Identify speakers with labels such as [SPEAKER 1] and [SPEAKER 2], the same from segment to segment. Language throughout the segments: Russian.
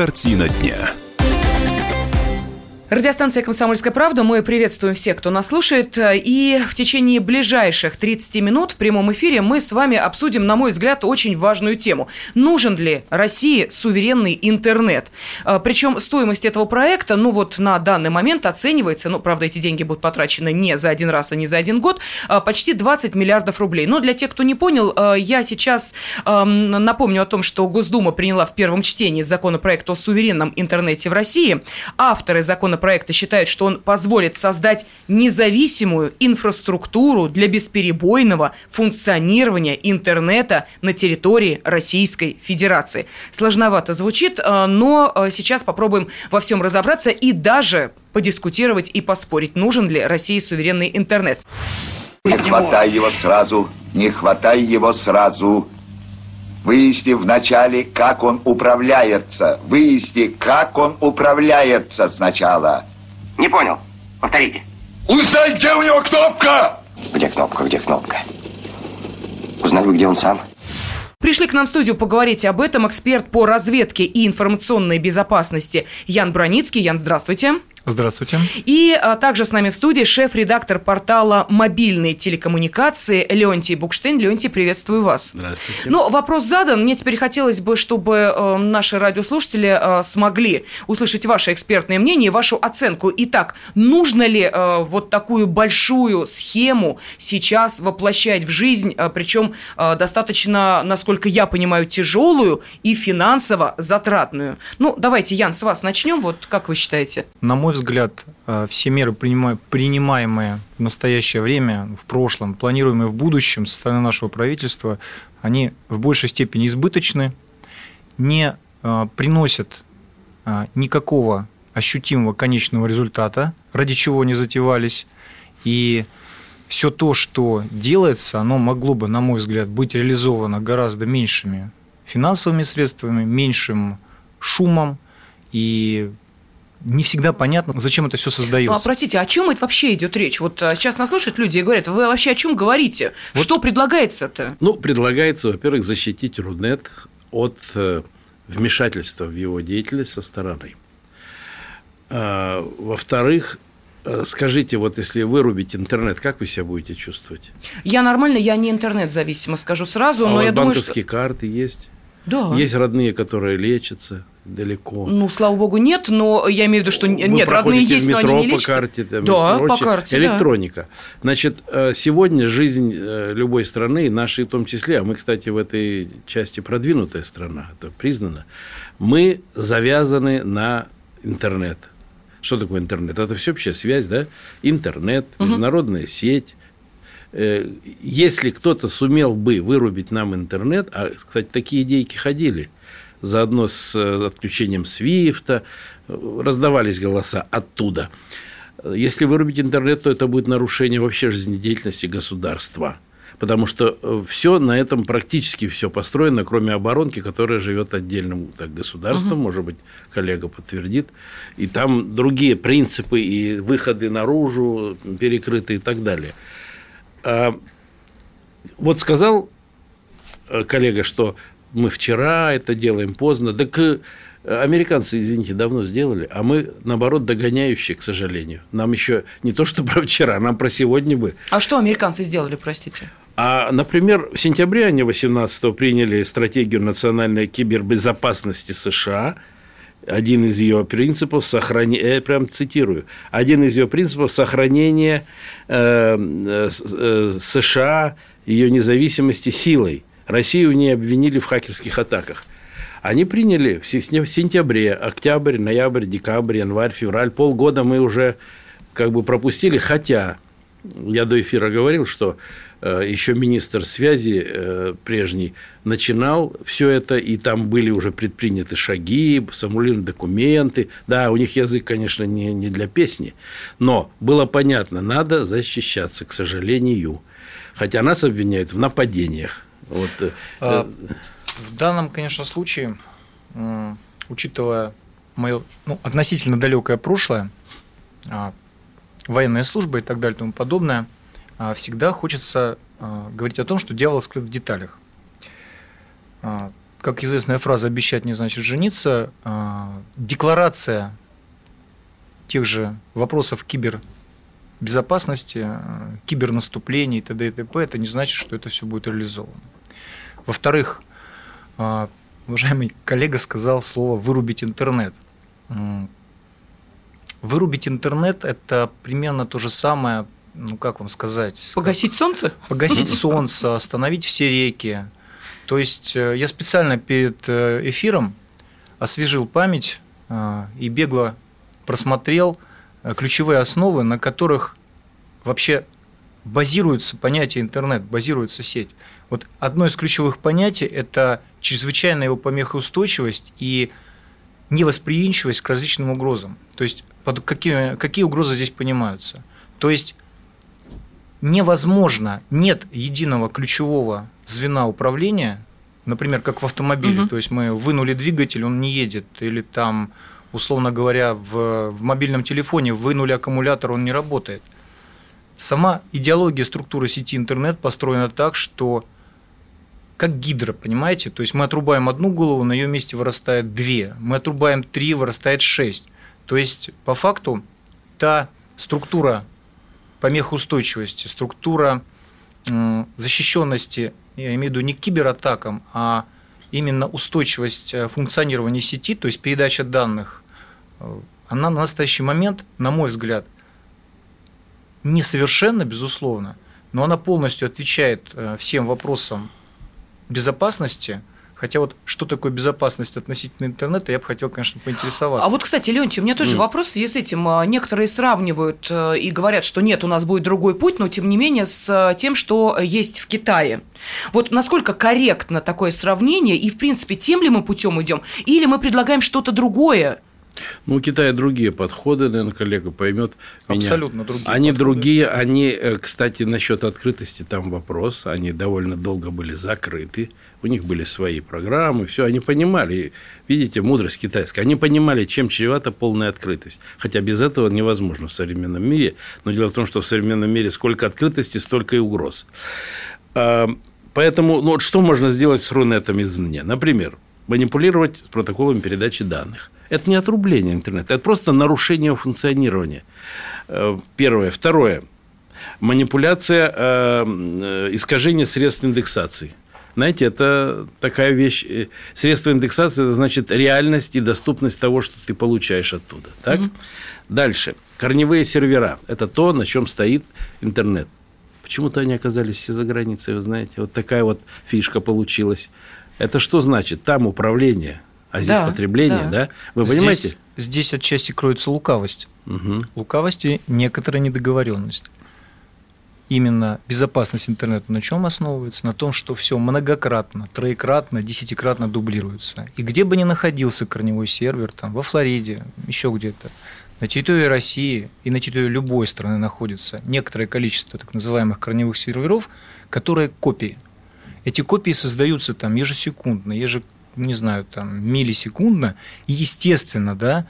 [SPEAKER 1] Картина дня.
[SPEAKER 2] Радиостанция «Комсомольская правда». Мы приветствуем всех, кто нас слушает. И в течение ближайших 30 минут в прямом эфире мы с вами обсудим, на мой взгляд, очень важную тему. Нужен ли России суверенный интернет? А, Причем стоимость этого проекта, ну вот на данный момент оценивается, ну, правда, эти деньги будут потрачены не за один раз, а не за один год, а, почти 20 миллиардов рублей. Но для тех, кто не понял, а, я сейчас напомню о том, что Госдума приняла в первом чтении законопроект о суверенном интернете в России. Авторы законопроекта проекта считают, что он позволит создать независимую инфраструктуру для бесперебойного функционирования интернета на территории Российской Федерации. Сложновато звучит, э, но э, сейчас попробуем во всем разобраться и даже подискутировать и поспорить, нужен ли России суверенный интернет.
[SPEAKER 3] Не хватай его сразу, не хватай его сразу. Выясни вначале, как он управляется. Выясни, как он управляется сначала.
[SPEAKER 4] Не понял. Повторите.
[SPEAKER 3] Узнай, где у него кнопка!
[SPEAKER 4] Где кнопка, где кнопка? Узнали бы, где он сам?
[SPEAKER 2] Пришли к нам в студию поговорить об этом эксперт по разведке и информационной безопасности Ян Броницкий. Ян, здравствуйте.
[SPEAKER 5] Здравствуйте.
[SPEAKER 2] И а, также с нами в студии шеф-редактор портала «Мобильные телекоммуникации» Леонтий Букштейн. Леонтий, приветствую вас.
[SPEAKER 5] Здравствуйте.
[SPEAKER 2] Ну, вопрос задан. Мне теперь хотелось бы, чтобы э, наши радиослушатели э, смогли услышать ваше экспертное мнение, вашу оценку. Итак, нужно ли э, вот такую большую схему сейчас воплощать в жизнь, э, причем э, достаточно, насколько я понимаю, тяжелую и финансово затратную? Ну, давайте, Ян, с вас начнем. Вот как вы считаете?
[SPEAKER 5] На мой взгляд, э, все меры, принимаемые в настоящее время, в прошлом, планируемые в будущем со стороны нашего правительства, они в большей степени избыточны, не э, приносят э, никакого ощутимого конечного результата, ради чего они затевались. И все то, что делается, оно могло бы, на мой взгляд, быть реализовано гораздо меньшими финансовыми средствами, меньшим шумом и не всегда понятно, зачем это все создается.
[SPEAKER 2] Ну, а простите, о чем это вообще идет речь? Вот а, сейчас нас слушают люди и говорят, вы вообще о чем говорите? Вот, что предлагается-то?
[SPEAKER 6] Ну, предлагается, во-первых, защитить Рунет от э, вмешательства в его деятельность со стороны. А, во-вторых, э, Скажите, вот если вырубить интернет, как вы себя будете чувствовать?
[SPEAKER 2] Я нормально, я не интернет-зависима, скажу сразу,
[SPEAKER 6] а
[SPEAKER 2] но
[SPEAKER 6] у вас
[SPEAKER 2] я думаю,
[SPEAKER 6] банковские
[SPEAKER 2] что...
[SPEAKER 6] карты есть?
[SPEAKER 2] Да.
[SPEAKER 6] Есть родные, которые лечатся далеко.
[SPEAKER 2] Ну, слава богу, нет, но я имею в виду, что
[SPEAKER 6] Вы
[SPEAKER 2] нет, родные есть,
[SPEAKER 6] метро
[SPEAKER 2] но они не
[SPEAKER 6] по
[SPEAKER 2] лечатся.
[SPEAKER 6] карте, там,
[SPEAKER 2] да,
[SPEAKER 6] прочее.
[SPEAKER 2] по карте,
[SPEAKER 6] Электроника. Значит, э, сегодня жизнь э, любой страны, нашей в том числе, а мы, кстати, в этой части продвинутая страна, это признано, мы завязаны на интернет. Что такое интернет? Это всеобщая связь, да? Интернет, международная сеть. Э, Если кто-то сумел бы вырубить нам интернет, а, кстати, такие идейки ходили, заодно с э, отключением Свифта, э, раздавались голоса оттуда. Если вырубить интернет, то это будет нарушение вообще жизнедеятельности государства. Потому что все на этом практически все построено, кроме оборонки, которая живет отдельным так, государством, угу. может быть, коллега подтвердит. И там другие принципы и выходы наружу перекрыты и так далее. А, вот сказал э, коллега, что мы вчера это делаем поздно. Так американцы, извините, давно сделали, а мы, наоборот, догоняющие, к сожалению. Нам еще не то, что про вчера, нам про сегодня бы.
[SPEAKER 2] А что американцы сделали, простите?
[SPEAKER 6] А, например, в сентябре они 18 приняли стратегию национальной кибербезопасности США. Один из ее принципов сохранения, я прям цитирую, один из ее принципов сохранения э, э, США, ее независимости силой. Россию не обвинили в хакерских атаках. Они приняли в сентябре, октябрь, ноябрь, декабрь, январь, февраль. Полгода мы уже как бы пропустили, хотя я до эфира говорил, что э, еще министр связи э, прежний начинал все это, и там были уже предприняты шаги, сформулированы документы. Да, у них язык, конечно, не, не для песни, но было понятно, надо защищаться, к сожалению. Хотя нас обвиняют в нападениях. Вот.
[SPEAKER 5] А, в данном, конечно, случае, учитывая мое ну, относительно далекое прошлое, а, военная служба и так далее и тому подобное, а, всегда хочется говорить о том, что дьявол скрыт в деталях. как известная фраза «обещать не значит жениться», декларация тех же вопросов кибербезопасности, кибернаступлений и т.д. и т.п. это не значит, что это все будет реализовано. Во-вторых, уважаемый коллега сказал слово «вырубить интернет». Вырубить интернет – это примерно то же самое, ну как вам сказать?
[SPEAKER 2] Погасить солнце?
[SPEAKER 5] Погасить солнце, остановить все реки. То есть э, я специально перед э, эфиром освежил память э, и бегло просмотрел ключевые основы, на которых вообще базируется понятие интернет, базируется сеть. Вот одно из ключевых понятий – это чрезвычайная его помехоустойчивость и невосприимчивость к различным угрозам. То есть, под какие, какие угрозы здесь понимаются? То есть, невозможно, нет единого ключевого звена управления, например, как в автомобиле, угу. то есть мы вынули двигатель, он не едет, или там, условно говоря, в, в мобильном телефоне вынули аккумулятор, он не работает. Сама идеология структуры сети интернет построена так, что как гидра, понимаете? То есть мы отрубаем одну голову, на ее месте вырастает две. Мы отрубаем три, вырастает шесть. То есть, по факту, та структура помехоустойчивости, структура защищенности, я имею в виду не кибератакам, а именно устойчивость э, функционирования сети, то есть передача данных, э, она на настоящий момент, на мой взгляд, несовершенна, безусловно, но она полностью отвечает э, всем вопросам безопасности, Хотя вот что такое безопасность относительно интернета, я бы хотел, конечно, поинтересоваться.
[SPEAKER 2] А вот, кстати, Леонтий, у меня тоже mm. вопрос в связи с этим. А, некоторые сравнивают э, и говорят, что нет, у нас будет другой путь, но тем не менее с э, тем, что есть в Китае. Вот насколько корректно такое сравнение, и, в принципе, тем ли мы путем идем, или мы предлагаем что-то другое?
[SPEAKER 6] Ну, у Китая другие подходы, наверное, коллега поймет
[SPEAKER 5] меня. Абсолютно другие.
[SPEAKER 6] Они подходы. другие, они, э, кстати, насчет открытости там вопрос, они довольно долго были закрыты, у них были свои программы, все, они понимали, видите, мудрость китайская, они понимали, чем чревата полная открытость. Хотя без этого невозможно в современном мире, но дело в том, что в современном мире сколько открытости, столько и угроз. А, поэтому, ну, вот что можно сделать с Рунетом извне? Например, манипулировать протоколами передачи данных – это не отрубление интернета, это просто нарушение функционирования. Э, первое. Второе. Манипуляция, э, э, искажение средств индексации. Знаете, это такая вещь. Средства индексации – это значит реальность и доступность того, что ты получаешь оттуда. Так? Угу. Дальше. Корневые сервера – это то, на чем стоит интернет. Почему-то они оказались все за границей, вы знаете. Вот такая вот фишка получилась. Это что значит? Там управление – а здесь да, потребление, да? да?
[SPEAKER 5] Вы здесь, понимаете? Здесь отчасти кроется лукавость. Угу. Лукавость и некоторая недоговоренность. Именно безопасность интернета на чем основывается? На том, что все многократно, троекратно, десятикратно дублируется. И где бы ни находился корневой сервер, там, во Флориде, еще где-то, на территории России и на территории любой страны находится некоторое количество так называемых корневых серверов, которые копии. Эти копии создаются там ежесекундно, ежекратно не знаю, там, миллисекундно, естественно, да,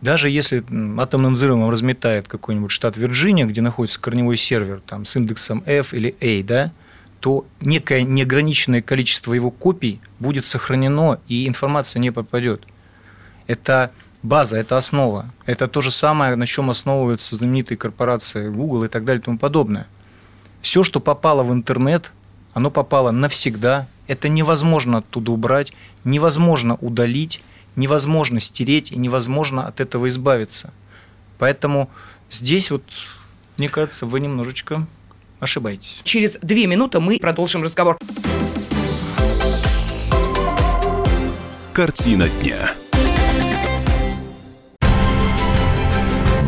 [SPEAKER 5] даже если атомным взрывом разметает какой-нибудь штат Вирджиния, где находится корневой сервер там, с индексом F или A, да, то некое неограниченное количество его копий будет сохранено, и информация не попадет. Это база, это основа. Это то же самое, на чем основываются знаменитые корпорации Google и так далее и тому подобное. Все, что попало в интернет, оно попало навсегда это невозможно оттуда убрать, невозможно удалить, невозможно стереть и невозможно от этого избавиться. Поэтому здесь вот, мне кажется, вы немножечко ошибаетесь.
[SPEAKER 2] Через две минуты мы продолжим разговор.
[SPEAKER 1] Картина дня.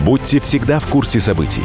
[SPEAKER 1] Будьте всегда в курсе событий.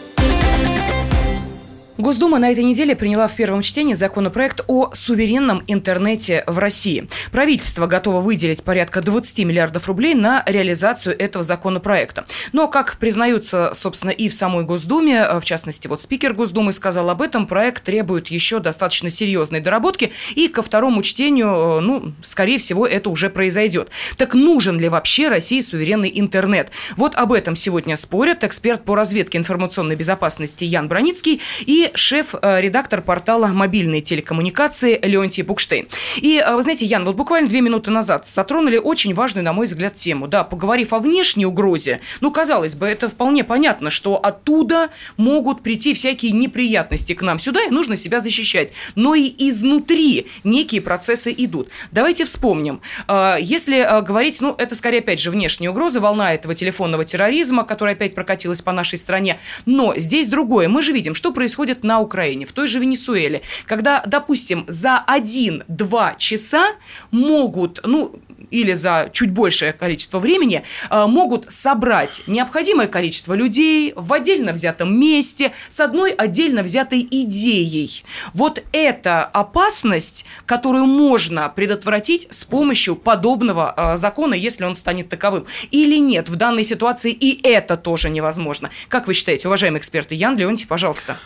[SPEAKER 2] Госдума на этой неделе приняла в первом чтении законопроект о суверенном интернете в России. Правительство готово выделить порядка 20 миллиардов рублей на реализацию этого законопроекта. Но, как признаются, собственно, и в самой Госдуме, в частности, вот спикер Госдумы сказал об этом, проект требует еще достаточно серьезной доработки, и ко второму чтению, ну, скорее всего, это уже произойдет. Так нужен ли вообще России суверенный интернет? Вот об этом сегодня спорят эксперт по разведке информационной безопасности Ян Броницкий и шеф-редактор портала мобильной телекоммуникации Леонтий Букштейн. И, э, вы знаете, Ян, вот буквально две минуты назад затронули очень важную, на мой взгляд, тему. Да, поговорив о внешней угрозе, ну, казалось бы, это вполне понятно, что оттуда могут прийти всякие неприятности к нам сюда, и нужно себя защищать. Но и изнутри некие процессы идут. Давайте вспомним. Э, если э, говорить, ну, это скорее, опять же, внешняя угроза, волна этого телефонного терроризма, которая опять прокатилась по нашей стране. Но здесь другое. Мы же видим, что происходит на Украине, в той же Венесуэле, когда, допустим, за 1-2 часа могут, ну, или за чуть большее количество времени э, могут собрать необходимое количество людей в отдельно взятом месте с одной отдельно взятой идеей. Вот это опасность, которую можно предотвратить с помощью подобного э, закона, если он станет таковым. Или нет, в данной ситуации и это тоже невозможно. Как вы считаете, уважаемые эксперты? Ян Леонтий, пожалуйста.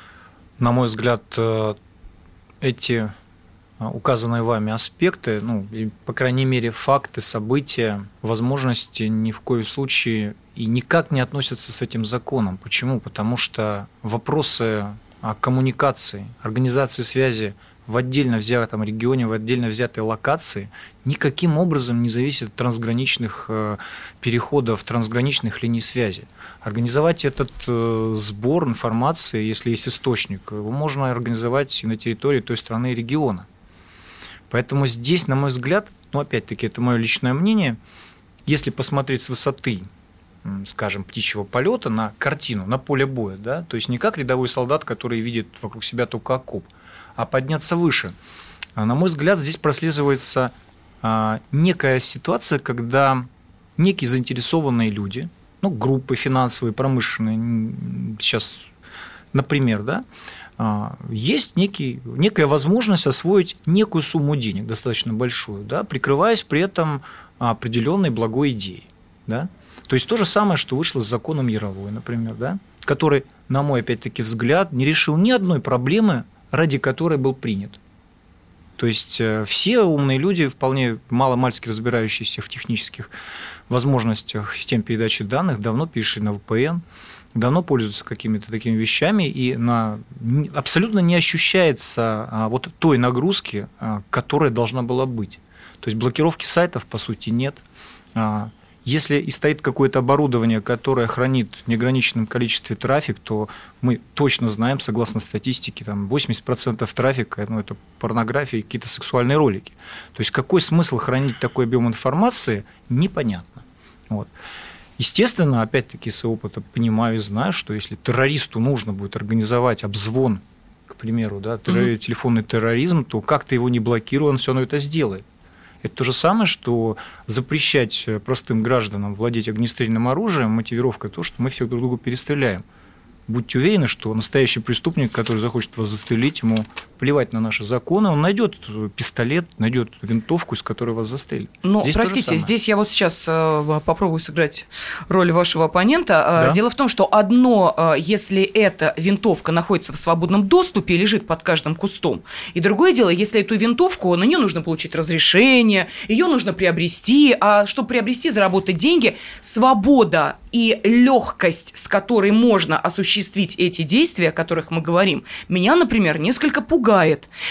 [SPEAKER 5] На мой взгляд, э, эти э, указанные вами аспекты, ну, и, по крайней мере, факты, события, возможности ни в коем случае и никак не относятся с этим законом. Почему? Потому что вопросы коммуникации, организации связи в отдельно взятом регионе, в отдельно взятой локации никаким образом не зависит от трансграничных э, переходов, трансграничных линий связи. Организовать этот э, сбор информации, если есть источник, его можно организовать и на территории той страны и региона. Поэтому здесь, на мой взгляд, ну опять-таки это мое личное мнение, если посмотреть с высоты, скажем, птичьего полета на картину, на поле боя, да, то есть не как рядовой солдат, который видит вокруг себя только окоп, а подняться выше. А, на мой взгляд, здесь прослеживается а, некая ситуация, когда некие заинтересованные люди, ну, группы финансовые, промышленные, сейчас, например, да, а, есть некий, некая возможность освоить некую сумму денег, достаточно большую, да, прикрываясь при этом определенной благой идеей. Да? То есть то же самое, что вышло с законом Яровой, например, да, который, на мой, опять-таки, взгляд, не решил ни одной проблемы ради которой был принят. То есть э, все умные люди, вполне маломальски разбирающиеся в технических возможностях систем передачи данных, давно перешли на VPN, давно пользуются какими-то такими вещами, и на, абсолютно не ощущается а, вот той нагрузки, а, которая должна была быть. То есть блокировки сайтов, по сути, нет. Если и стоит какое-то оборудование, которое хранит в неограниченном количестве трафик, то мы точно знаем, согласно статистике, там 80% трафика ну, это порнография и какие-то сексуальные ролики. То есть какой смысл хранить такой объем информации, непонятно. Вот. Естественно, опять-таки, с опыта понимаю и знаю, что если террористу нужно будет организовать обзвон, к примеру, да, террор, телефонный терроризм, то как-то его не блокируя, он все равно это сделает. Это то же самое, что запрещать простым гражданам владеть огнестрельным оружием, мотивировка то, что мы всех друг друга перестреляем. Будьте уверены, что настоящий преступник, который захочет вас застрелить, ему плевать на наши законы, он найдет пистолет, найдет винтовку, из которой вас застрелит.
[SPEAKER 2] Ну, простите, здесь я вот сейчас э, попробую сыграть роль вашего оппонента. Э, да? Дело в том, что одно, э, если эта винтовка находится в свободном доступе и лежит под каждым кустом, и другое дело, если эту винтовку, на нее нужно получить разрешение, ее нужно приобрести, а чтобы приобрести, заработать деньги, свобода и легкость, с которой можно осуществить эти действия, о которых мы говорим, меня, например, несколько пугает.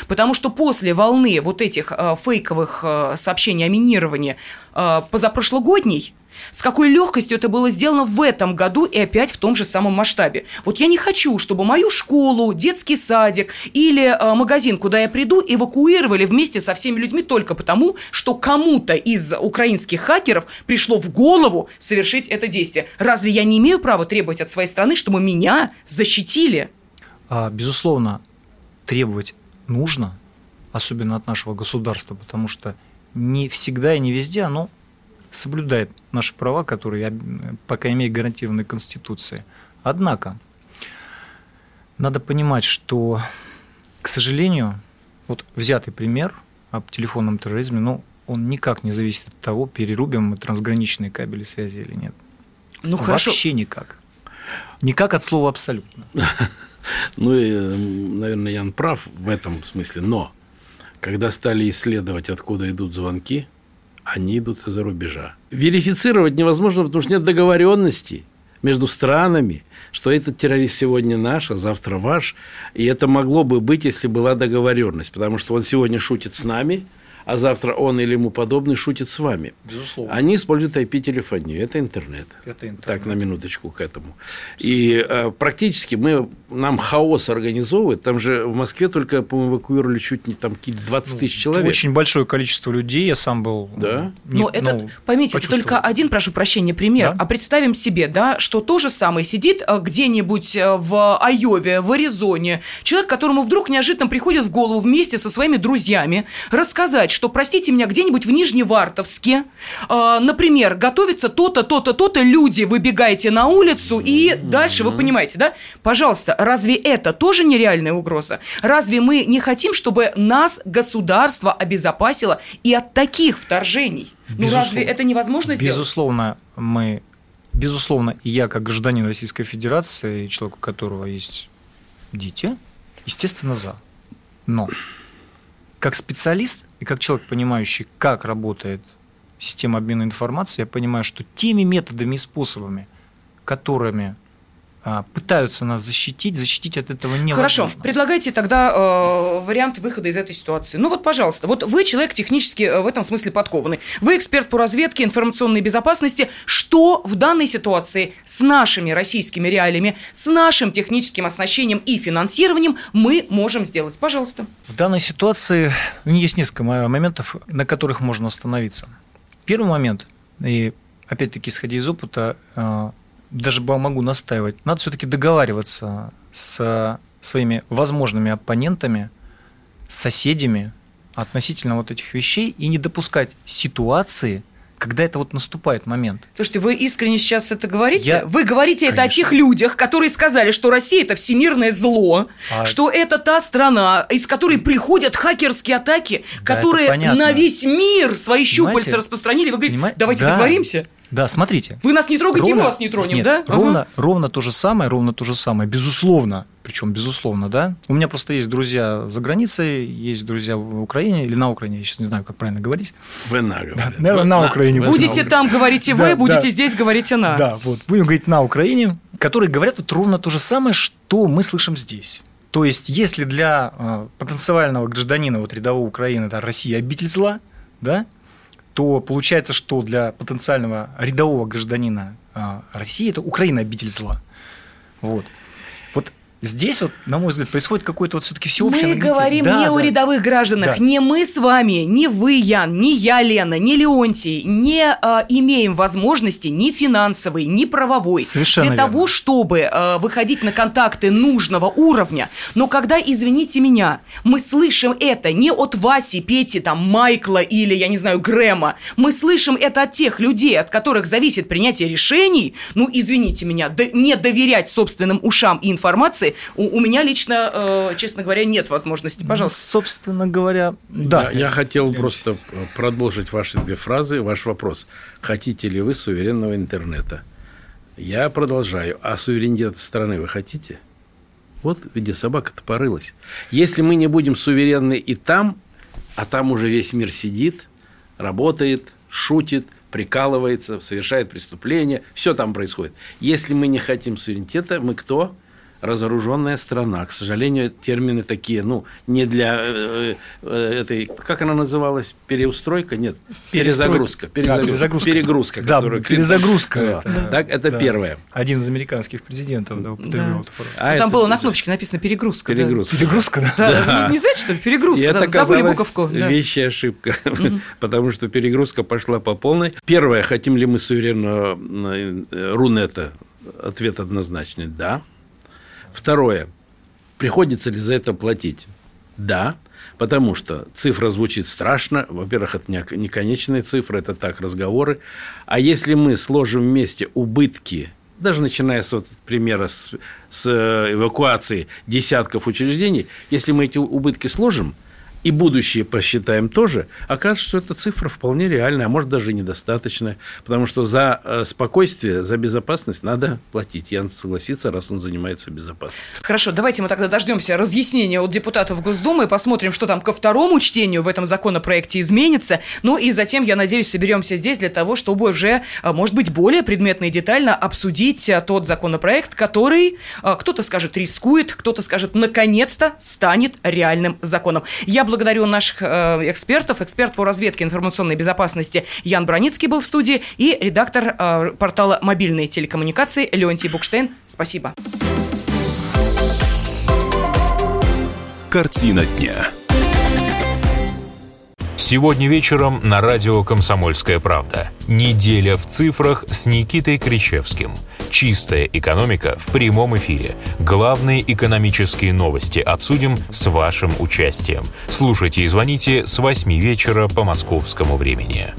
[SPEAKER 2] Потому что после волны вот этих э, фейковых э, сообщений о минировании э, позапрошлогодней, с какой легкостью это было сделано в этом году и опять в том же самом масштабе. Вот я не хочу, чтобы мою школу, детский садик или э, магазин, куда я приду, эвакуировали вместе со всеми людьми только потому, что кому-то из украинских хакеров пришло в голову совершить это действие. Разве я не имею права требовать от своей страны, чтобы меня защитили?
[SPEAKER 5] А, безусловно, требовать нужно, особенно от нашего государства, потому что не всегда и не везде оно соблюдает наши права, которые, по крайней мере, гарантированы Конституцией. Однако, надо понимать, что, к сожалению, вот взятый пример об телефонном терроризме, ну, он никак не зависит от того, перерубим мы трансграничные кабели связи или нет.
[SPEAKER 2] Ну, хорошо.
[SPEAKER 5] Вообще никак. Никак от слова абсолютно.
[SPEAKER 6] Ну, и, наверное, Ян прав в этом смысле. Но когда стали исследовать, откуда идут звонки, они идут из-за рубежа. Верифицировать невозможно, потому что нет договоренности между странами, что этот террорист сегодня наш, а завтра ваш. И это могло бы быть, если была договоренность, потому что он сегодня шутит с нами – а завтра он или ему подобный шутит с вами.
[SPEAKER 5] Безусловно.
[SPEAKER 6] Они используют IP-телефонию. Это интернет.
[SPEAKER 5] Это интернет.
[SPEAKER 6] Так, на минуточку к этому. И э, практически мы, нам хаос организовывает. Там же в Москве только, по-моему, эвакуировали чуть не там какие-то 20 тысяч человек.
[SPEAKER 5] Очень большое количество людей. Я сам был...
[SPEAKER 6] Да?
[SPEAKER 5] не-
[SPEAKER 2] Но это,
[SPEAKER 5] ну,
[SPEAKER 2] поймите, это только один, прошу прощения, пример.
[SPEAKER 5] Да.
[SPEAKER 2] А представим себе, да, что то же самое сидит э, где-нибудь э, в Айове, в Аризоне. Человек, которому вдруг неожиданно приходит в голову вместе со своими друзьями рассказать, что, простите меня, где-нибудь в Нижневартовске, э, например, готовится то-то, то-то, то-то, люди, выбегаете на улицу, и дальше вы понимаете, да? Пожалуйста, разве это тоже нереальная угроза? Разве мы не хотим, чтобы нас государство обезопасило и от таких вторжений? Ну
[SPEAKER 5] Безусловно.
[SPEAKER 2] разве это невозможно сделать?
[SPEAKER 5] Безусловно, мы, безусловно, и я, как гражданин Российской Федерации, человек, у которого есть дети, естественно, за. Но как специалист и как человек, понимающий, как работает система обмена информацией, я понимаю, что теми методами и способами, которыми пытаются нас защитить, защитить от этого невозможно.
[SPEAKER 2] Хорошо, предлагайте тогда э, вариант выхода из этой ситуации. Ну вот, пожалуйста, вот вы человек технически э, в этом смысле подкованный. Вы эксперт по разведке, информационной безопасности. Что в данной ситуации с нашими российскими реалиями, с нашим техническим оснащением и финансированием мы можем сделать? Пожалуйста.
[SPEAKER 5] В данной ситуации ну, есть несколько мо- моментов, на которых можно остановиться. Первый момент, и опять-таки исходя из опыта, э, даже могу настаивать, надо все-таки договариваться с своими возможными оппонентами, соседями относительно вот этих вещей и не допускать ситуации, когда это вот наступает момент.
[SPEAKER 2] Слушайте, вы искренне сейчас это говорите?
[SPEAKER 5] Я-
[SPEAKER 2] Вы говорите это о
[SPEAKER 5] Конечно.
[SPEAKER 2] тех людях, которые сказали, что Россия это всемирное зло,
[SPEAKER 5] А-
[SPEAKER 2] что это та страна, из которой приходят хакерские атаки,
[SPEAKER 5] Да,
[SPEAKER 2] которые на весь мир свои щупальца
[SPEAKER 5] Понимаете?
[SPEAKER 2] распространили. Вы говорите,
[SPEAKER 5] Понимаете?
[SPEAKER 2] давайте
[SPEAKER 5] Да.
[SPEAKER 2] договоримся.
[SPEAKER 5] Да, смотрите.
[SPEAKER 2] Вы нас не трогаете, и мы вас не тронем,
[SPEAKER 5] Нет,
[SPEAKER 2] да?
[SPEAKER 5] Ровно,
[SPEAKER 2] Ага.
[SPEAKER 5] ровно то же самое, ровно то же самое, безусловно. Причем безусловно, да. У меня просто есть друзья за границей, есть друзья в Украине или на Украине, я сейчас не знаю, как правильно говорить.
[SPEAKER 6] ВНА, говорят.
[SPEAKER 5] наверное, на
[SPEAKER 6] ВНА.
[SPEAKER 5] Украине.
[SPEAKER 2] Будете там, говорите вы,
[SPEAKER 5] Да,
[SPEAKER 2] будете
[SPEAKER 5] да.
[SPEAKER 2] здесь, говорите на.
[SPEAKER 5] Да, вот. Будем говорить на Украине, которые говорят вот ровно то же самое, что мы слышим здесь. То есть, если для э, потенциального гражданина вот рядового Украины это Россия обитель зла, да, то получается, что для потенциального рядового гражданина э, России это Украина обитель зла. Вот. Здесь вот, на мой взгляд, происходит какое-то вот все-таки всеобщее
[SPEAKER 2] Мы
[SPEAKER 5] нагнетение.
[SPEAKER 2] говорим
[SPEAKER 5] Да,
[SPEAKER 2] не о
[SPEAKER 5] да.
[SPEAKER 2] рядовых гражданах,
[SPEAKER 5] Да.
[SPEAKER 2] не мы с вами, не вы, Ян, не я, Лена, не Леонтий, не а, имеем возможности ни финансовой, ни правовой
[SPEAKER 5] Совершенно
[SPEAKER 2] для
[SPEAKER 5] верно.
[SPEAKER 2] того, чтобы а, выходить на контакты нужного уровня. Но когда, извините меня, мы слышим это не от Васи, Пети, там, Майкла или, я не знаю, Грэма, мы слышим это от тех людей, от которых зависит принятие решений, ну, извините меня, да- не доверять собственным ушам и информации, у, у меня лично, э, честно говоря, нет возможности. Пожалуйста.
[SPEAKER 5] Ну, собственно говоря, да.
[SPEAKER 6] Я, я хотел просто э, продолжить ваши две фразы, ваш вопрос. Хотите ли вы суверенного интернета? Я продолжаю. А суверенитет страны вы хотите? Вот где собака-то порылась. Если мы не будем суверенны и там, а там уже весь мир сидит, работает, шутит, прикалывается, совершает преступления, все там происходит. Если мы не хотим суверенитета, мы кто? Разоруженная страна. К сожалению, термины такие, ну, не для э, э, этой, как она называлась, переустройка? Нет, перезагрузка.
[SPEAKER 5] Да,
[SPEAKER 6] Перезагрузка.
[SPEAKER 5] перезагрузка.
[SPEAKER 6] Перегрузка.
[SPEAKER 5] Да,
[SPEAKER 6] которую
[SPEAKER 5] перезагрузка
[SPEAKER 6] Клинтон-
[SPEAKER 5] это-
[SPEAKER 6] Так, это
[SPEAKER 5] да.
[SPEAKER 6] первое.
[SPEAKER 5] Один из американских президентов да, употреблял
[SPEAKER 2] Да.
[SPEAKER 5] эту фразу.
[SPEAKER 6] А
[SPEAKER 2] Ну, там
[SPEAKER 6] это
[SPEAKER 2] было на кнопочке написано перегрузка. да.
[SPEAKER 6] Перегрузка.
[SPEAKER 5] Перегрузка, да?
[SPEAKER 2] Да,
[SPEAKER 6] Да.
[SPEAKER 2] вы не знаете, что ли? Перегрузка.
[SPEAKER 6] И
[SPEAKER 2] да,
[SPEAKER 6] это
[SPEAKER 2] Забыли буковку. да.
[SPEAKER 6] вещая ошибка, потому что перегрузка пошла по полной. Первое, хотим ли мы суверенного э, Рунета? Ответ однозначный – да. Второе, приходится ли за это платить? Да, потому что цифра звучит страшно. Во-первых, это не не конечная цифра, это так разговоры. А если мы сложим вместе убытки даже начиная с вот примера с, с э, эвакуации десятков учреждений, если мы эти убытки сложим, и будущее посчитаем тоже, окажется, что эта цифра вполне реальная, а может даже недостаточная, потому что за э, спокойствие, за безопасность надо платить. Ян согласится, раз он занимается безопасностью.
[SPEAKER 2] Хорошо, давайте мы тогда дождемся разъяснения от депутатов Госдумы, посмотрим, что там ко второму чтению в этом законопроекте изменится. Ну и затем, я надеюсь, соберемся здесь для того, чтобы уже, э, может быть, более предметно и детально обсудить э, тот законопроект, который, кто-то скажет, рискует, кто-то скажет, наконец-то станет реальным законом. Я благодарю наших э, экспертов. Эксперт по разведке информационной безопасности Ян Броницкий был в студии и редактор э, портала «Мобильные телекоммуникации» Леонтий Букштейн. Спасибо.
[SPEAKER 7] Картина дня.
[SPEAKER 8] Сегодня вечером на радио «Комсомольская правда». Неделя в цифрах с Никитой Кричевским. Чистая экономика в прямом эфире. Главные экономические новости обсудим с вашим участием. Слушайте и звоните с 8 вечера по московскому времени.